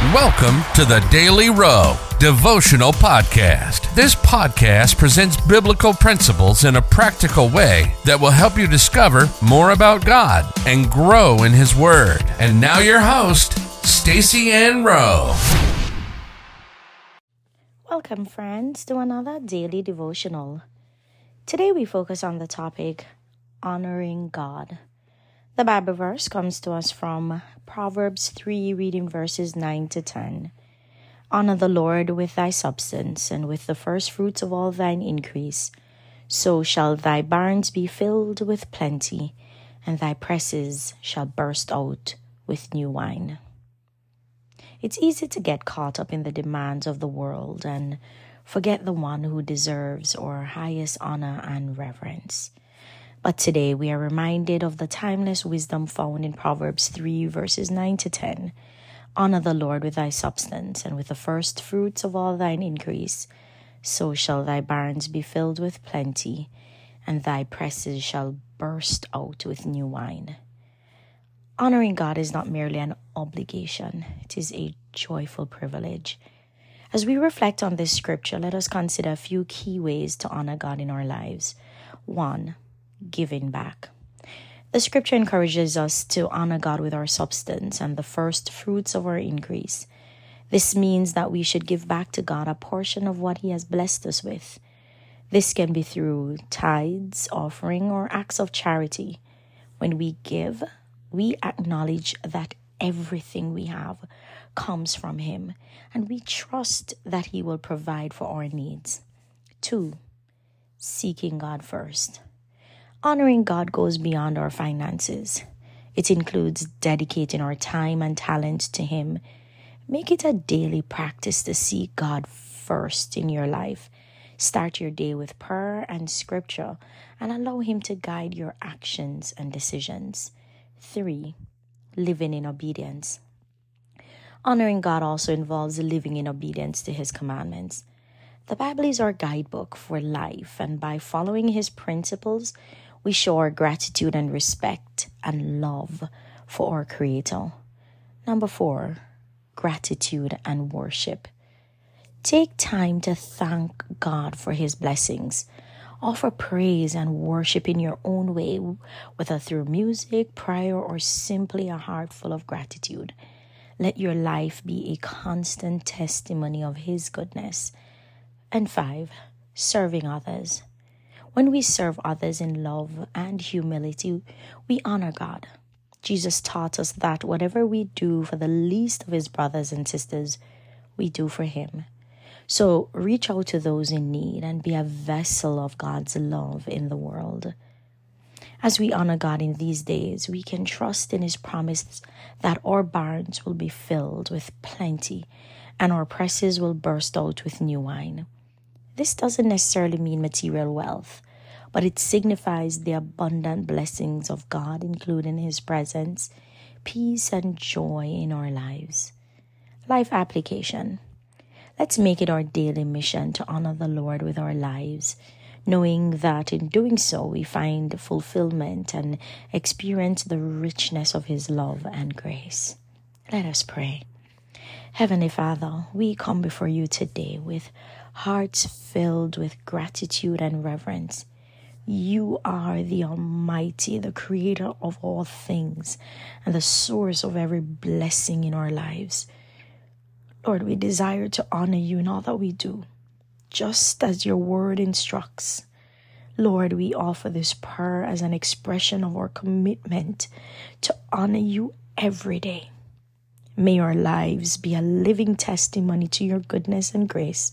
Welcome to the Daily Rowe Devotional Podcast. This podcast presents biblical principles in a practical way that will help you discover more about God and grow in His Word. And now, your host, Stacy Ann Rowe. Welcome, friends, to another daily devotional. Today, we focus on the topic honoring God. The Bible verse comes to us from Proverbs 3, reading verses 9 to 10. Honor the Lord with thy substance and with the first fruits of all thine increase. So shall thy barns be filled with plenty, and thy presses shall burst out with new wine. It's easy to get caught up in the demands of the world and forget the one who deserves our highest honor and reverence. But today we are reminded of the timeless wisdom found in Proverbs 3, verses 9 to 10. Honor the Lord with thy substance and with the first fruits of all thine increase. So shall thy barns be filled with plenty, and thy presses shall burst out with new wine. Honoring God is not merely an obligation, it is a joyful privilege. As we reflect on this scripture, let us consider a few key ways to honor God in our lives. One, giving back. The scripture encourages us to honor God with our substance and the first fruits of our increase. This means that we should give back to God a portion of what He has blessed us with. This can be through tithes, offering, or acts of charity. When we give, we acknowledge that everything we have comes from Him, and we trust that He will provide for our needs. Two, seeking God first. Honoring God goes beyond our finances. It includes dedicating our time and talent to Him. Make it a daily practice to seek God first in your life. Start your day with prayer and scripture and allow Him to guide your actions and decisions. 3. Living in obedience. Honoring God also involves living in obedience to His commandments. The Bible is our guidebook for life, and by following His principles, we show our gratitude and respect and love for our Creator. Number four, gratitude and worship. Take time to thank God for His blessings. Offer praise and worship in your own way, whether through music, prayer, or simply a heart full of gratitude. Let your life be a constant testimony of His goodness. And five, serving others. When we serve others in love and humility, we honor God. Jesus taught us that whatever we do for the least of his brothers and sisters, we do for him. So reach out to those in need and be a vessel of God's love in the world. As we honor God in these days, we can trust in his promise that our barns will be filled with plenty and our presses will burst out with new wine. This doesn't necessarily mean material wealth, but it signifies the abundant blessings of God, including His presence, peace, and joy in our lives. Life application. Let's make it our daily mission to honor the Lord with our lives, knowing that in doing so we find fulfillment and experience the richness of His love and grace. Let us pray. Heavenly Father, we come before you today with hearts filled with gratitude and reverence. You are the Almighty, the Creator of all things, and the source of every blessing in our lives. Lord, we desire to honor you in all that we do, just as your word instructs. Lord, we offer this prayer as an expression of our commitment to honor you every day. May our lives be a living testimony to your goodness and grace.